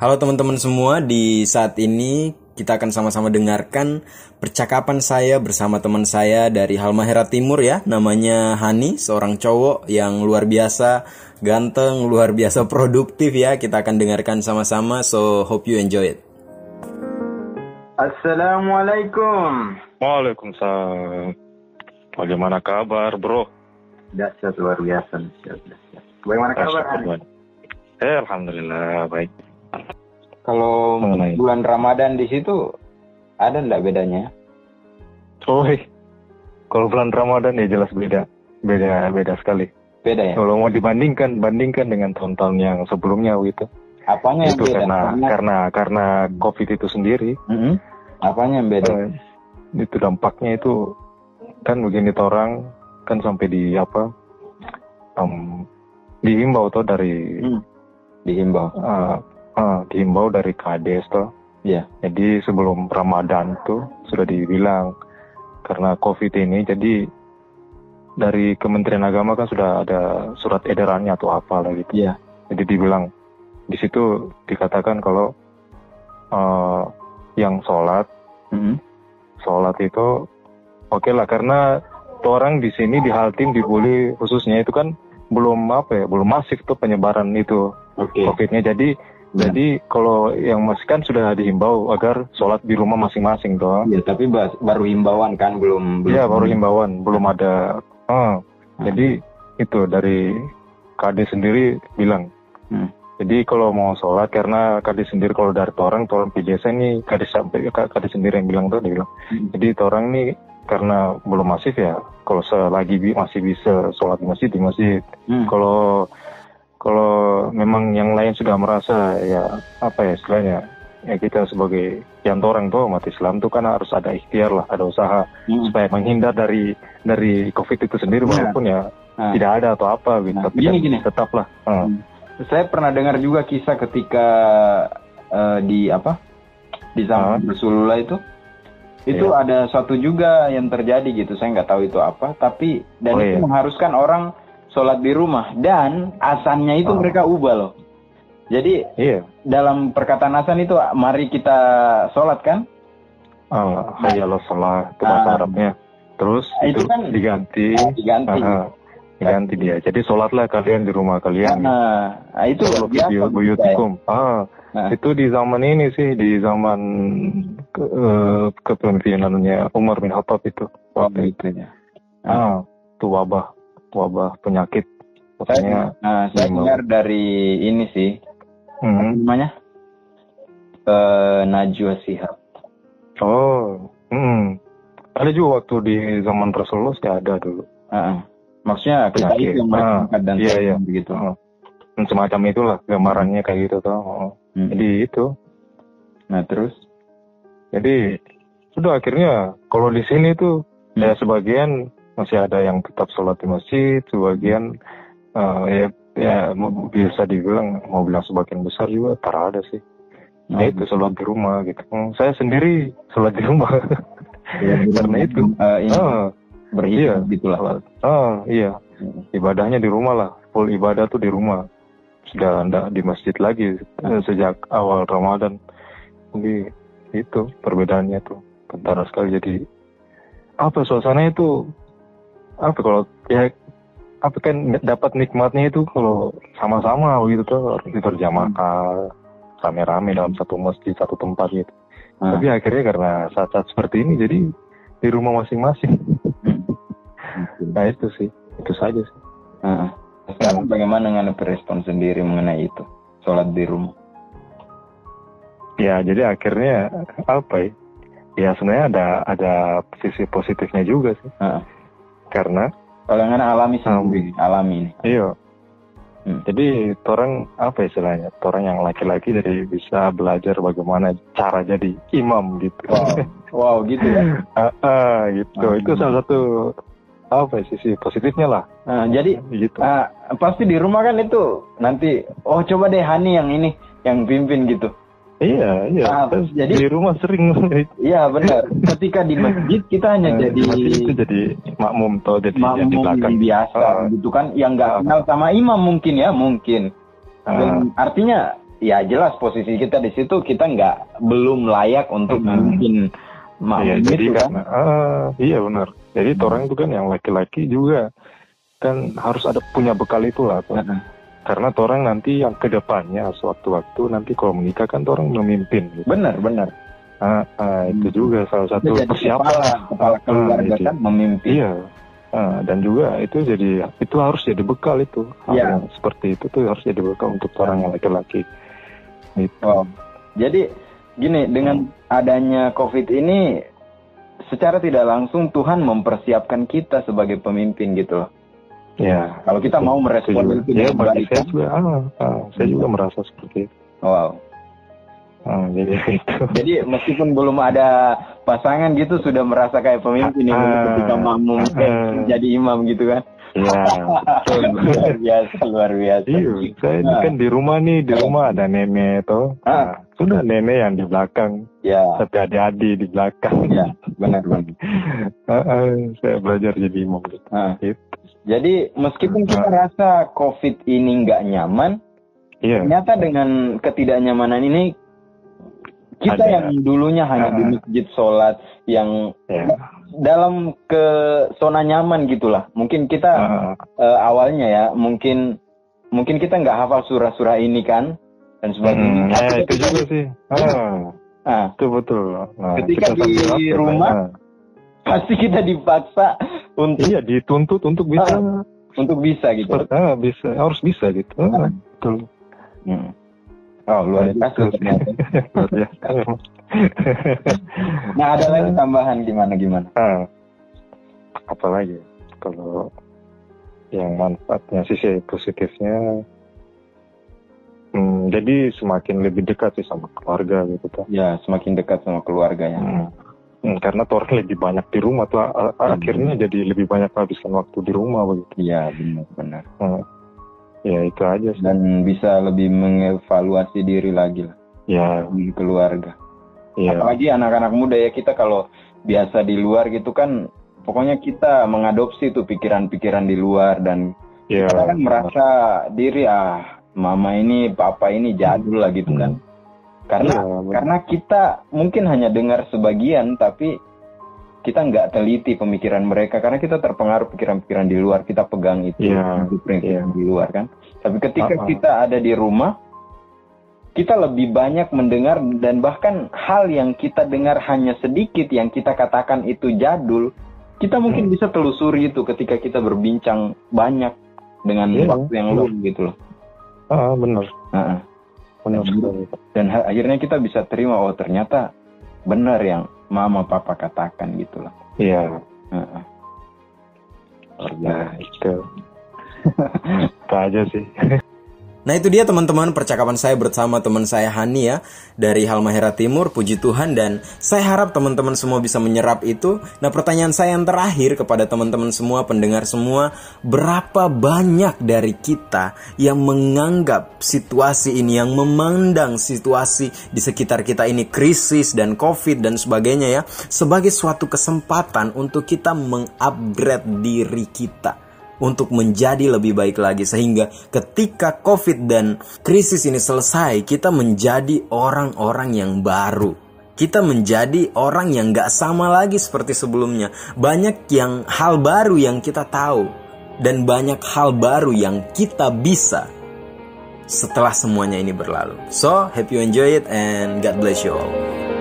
Halo teman-teman semua, di saat ini kita akan sama-sama dengarkan percakapan saya bersama teman saya dari Halmahera Timur ya, namanya Hani, seorang cowok yang luar biasa, ganteng, luar biasa produktif ya. Kita akan dengarkan sama-sama, so hope you enjoy it. Assalamualaikum. Waalaikumsalam. Bagaimana kabar, bro? Dahsyat luar biasa. Dahsyat. Bagaimana kabar? Hani? Eh, alhamdulillah baik. Kalau Mengenai. bulan Ramadan di situ ada nggak bedanya? Oh, kalau bulan Ramadan ya jelas beda, beda, beda sekali. Beda ya? Kalau mau dibandingkan, bandingkan dengan tahun-tahun yang sebelumnya gitu. Apanya yang itu beda? karena karena karena COVID itu sendiri, Mm-mm. Apanya yang beda? eh, itu dampaknya itu kan begini orang kan sampai di apa, em, dihimbau tuh dari Hmm. Dihimbau. eh, eh, dihimbau dari kades tuh. Iya. Jadi sebelum Ramadan tuh sudah dibilang karena COVID ini jadi dari Kementerian Agama kan sudah ada surat edarannya atau apa lah gitu. Iya. Jadi dibilang di situ dikatakan kalau eh, yang sholat Mm-mm. sholat itu oke lah karena orang di sini di Haltim di Buli khususnya itu kan belum apa ya belum masif tuh penyebaran itu Oke. COVID-nya jadi Ya. jadi kalau yang masih kan sudah dihimbau agar sholat di rumah masing-masing toh. Iya, tapi bas- baru himbauan kan belum belum. Iya baru himbauan, belum ada. Ah, jadi itu dari KD sendiri bilang. Hmm. Jadi kalau mau sholat karena KD sendiri kalau dari orang orang biasa ini KD sampai KD sendiri yang bilang tuh dia bilang. Hmm. Jadi orang nih karena belum masif ya. Kalau selagi bi- masih bisa sholat di masjid di masjid. Hmm. Kalau kalau memang yang lain sudah merasa ya apa ya istilahnya ya kita sebagai yang orang tuh umat Islam tuh kan harus ada ikhtiar lah, ada usaha Hmm. supaya menghindar dari dari COVID itu sendiri Iya. walaupun ya Nah. tidak ada atau apa gitu, Nah, tapi gini, gini. tetaplah. eh, Saya pernah dengar juga kisah ketika eh, di apa di zaman Rasulullah itu itu Iya. ada suatu juga yang terjadi gitu. Saya nggak tahu itu apa, tapi dan Oh, itu iya. mengharuskan orang sholat di rumah dan asannya itu Oh. mereka ubah loh. Jadi iya. dalam perkataan asan itu mari kita sholat kan? Uh, Hayalah sholat itu bahasa Ah. Arabnya. Terus Ah, itu itu, kan- diganti, Diganti. ah, diganti dia. Jadi sholatlah kalian di rumah kalian. Nah, nah, itu biasa. Saya. buyutikum. Ah, Nah. itu di zaman ini sih, di zaman ke, eh, kepemimpinannya Umar bin Khattab itu. Oh, Waktu gitu ya. Ah, itu wabah, wabah penyakit. Saya, Makanya, nah, saya dengar dari ini sih, hmm. namanya? Eh, Najwa Shihab. oh, hmm. ada juga waktu di zaman Rasulullah sih ada dulu. Heeh. Maksudnya kita Penyakit. itu yang mereka Ah, dan iya, iya. begitu. Ah. Hmm, Semacam itulah gambarannya kayak gitu toh. Oh. Hmm. Jadi itu. Nah terus, Jadi sudah akhirnya kalau di sini tuh Hmm. ya sebagian masih ada yang tetap sholat di masjid, sebagian eh, ya ya bisa dibilang mau bilang sebagian besar juga tak ada sih. Oh, Ya itu sholat di rumah gitu. Hmm, saya sendiri sholat di rumah. ya, Karena itu. eh, ini ah, berhitung iya. gitulah. Ah, iya. Ibadahnya di rumah lah. Full ibadah tuh di rumah. Sudah enggak di masjid lagi eh, sejak awal Ramadan. Jadi itu perbedaannya tuh. Kentara sekali jadi apa suasananya itu? Apa kalau ya apa kan dapat nikmatnya itu kalau sama-sama gitu tuh berjamaah rame-rame dalam satu masjid satu tempat gitu. Ah. tapi akhirnya karena saat-saat seperti ini jadi di rumah masing-masing. Nah itu sih. Itu saja sih. Heeh. Sekarang bagaimana dengan respon sendiri mengenai itu? Sholat di rumah. ya jadi akhirnya apa ya ya sebenarnya ada ada sisi positifnya juga sih karena Kalau yang alami sendiri, alami ini. Iya. Hmm. Jadi orang apa istilahnya? Orang yang laki-laki jadi bisa belajar bagaimana cara jadi imam gitu. Wow, wow gitu ya. Ah, ah, gitu. Itu salah satu apa ya, sisi positifnya lah. Nah, jadi Gitu. ah, pasti di rumah kan itu nanti, oh coba deh Hani yang ini, yang pimpin gitu. Iya, iya. Ah, jadi- di rumah sering Iya benar. Ketika di masjid kita hanya Eh, jadi itu jadi makmum atau jadi yang di makmum belakang. biasa Ah. gitu kan, yang nggak Ah. kenal sama imam mungkin ya, mungkin. Dan artinya ya jelas posisi kita di situ kita nggak belum layak untuk Hmm. memimpin Iya, makmum jadi itu kan. karena ah, iya benar. Jadi Hmm. orang itu kan yang laki-laki juga kan harus ada punya bekal itulah. Pak. Heeh. Karena orang nanti yang ke depannya sewaktu-waktu nanti kalau menikah kan orang memimpin. Gitu. Benar, benar. Ah, ah, itu Hmm. juga salah Itu satu jadi persiapan. kepala, kepala keluarga itu. kan memimpin. Iya. Ah, dan juga itu jadi itu harus jadi bekal itu. Hal Iya. yang seperti itu tuh harus jadi bekal untuk orang yang laki-laki. Itu. Oh. Jadi gini dengan adanya COVID ini secara tidak langsung Tuhan mempersiapkan kita sebagai pemimpin gitu loh. Ya. Kalau kita mau merespon juga. itu Ya, bagi saya kan? juga, ah, ah, saya juga merasa seperti itu. Wow. Ah, jadi itu. Jadi meskipun belum ada pasangan gitu sudah merasa kayak pemimpin yang Ah, ketika makmum eh, ah. jadi imam gitu kan. Ya, betul. luar biasa, luar biasa. Iya, saya ini kan di rumah nih, di rumah ada nenek toh. Ah. Nah, sudah nenek yang di belakang, Ya, tapi adik-adik di belakang. ya, benar benar. Ah, ah, saya belajar jadi imam gitu. Jadi meskipun kita rasa COVID ini nggak nyaman, Iya, ternyata dengan ketidaknyamanan ini kita Ada. yang dulunya hanya di Ah. masjid sholat yang ya. Dalam ke zona nyaman gitulah. Mungkin kita Ah, eh, awalnya ya, mungkin mungkin kita nggak hafal surah-surah ini kan dan sebagainya. hmm, ya, itu juga sih. Ah, Ah, itu betul. Nah, Ketika kita di apa, rumah, ah. pasti kita dipaksa untuk iya dituntut untuk bisa, untuk bisa gitu. ah, bisa, harus bisa gitu. Ah, betul. Hmm. Oh luar biasa. Luar biasa. Nah ada lagi tambahan gimana gimana? Ah, apalagi kalau yang manfaatnya sisi positifnya hmm, jadi semakin lebih dekat sih sama keluarga gitu kan Ya semakin dekat sama keluarga ya. Hmm. Hmm, karena tuh orang lebih banyak di rumah tuh a- akhirnya jadi lebih banyak habiskan waktu di rumah begitu Iya benar-benar. Hmm. ya itu aja sih Dan bisa lebih mengevaluasi diri lagi lah ya keluarga. Ya Apalagi anak-anak muda ya kita kalau biasa di luar gitu kan, pokoknya kita mengadopsi tuh pikiran-pikiran di luar dan ya kita kan merasa diri ah mama ini papa ini jadul lah gitu kan. Karena Iya, benar. karena kita mungkin hanya dengar sebagian tapi kita nggak teliti pemikiran mereka karena kita terpengaruh pikiran-pikiran di luar kita pegang itu Iya, itu prinsip iya. di luar kan tapi ketika Uh-uh. kita ada di rumah kita lebih banyak mendengar dan bahkan hal yang kita dengar hanya sedikit yang kita katakan itu jadul kita mungkin Hmm. bisa telusuri itu ketika kita berbincang banyak dengan Iya, waktu yang lalu gitu loh. Ah, benar. Uh-uh. benar dan akhirnya kita bisa terima oh ternyata benar yang mama papa katakan gitu loh. Iya. Heeh. nah itu. Itu aja sih Nah itu dia teman-teman percakapan saya bersama teman saya Hani ya dari Halmahera Timur, puji Tuhan dan saya harap teman-teman semua bisa menyerap itu. Nah pertanyaan saya yang terakhir kepada teman-teman semua, pendengar semua, berapa banyak dari kita yang menganggap situasi ini, yang memandang situasi di sekitar kita ini krisis dan covid dan sebagainya ya sebagai suatu kesempatan untuk kita mengupgrade diri kita untuk menjadi lebih baik lagi sehingga ketika Covid dan krisis ini selesai kita menjadi orang-orang yang baru. Kita menjadi orang yang gak sama lagi seperti sebelumnya. Banyak yang hal baru yang kita tahu dan banyak hal baru yang kita bisa setelah semuanya ini berlalu. So, hope you enjoy it and God bless you all.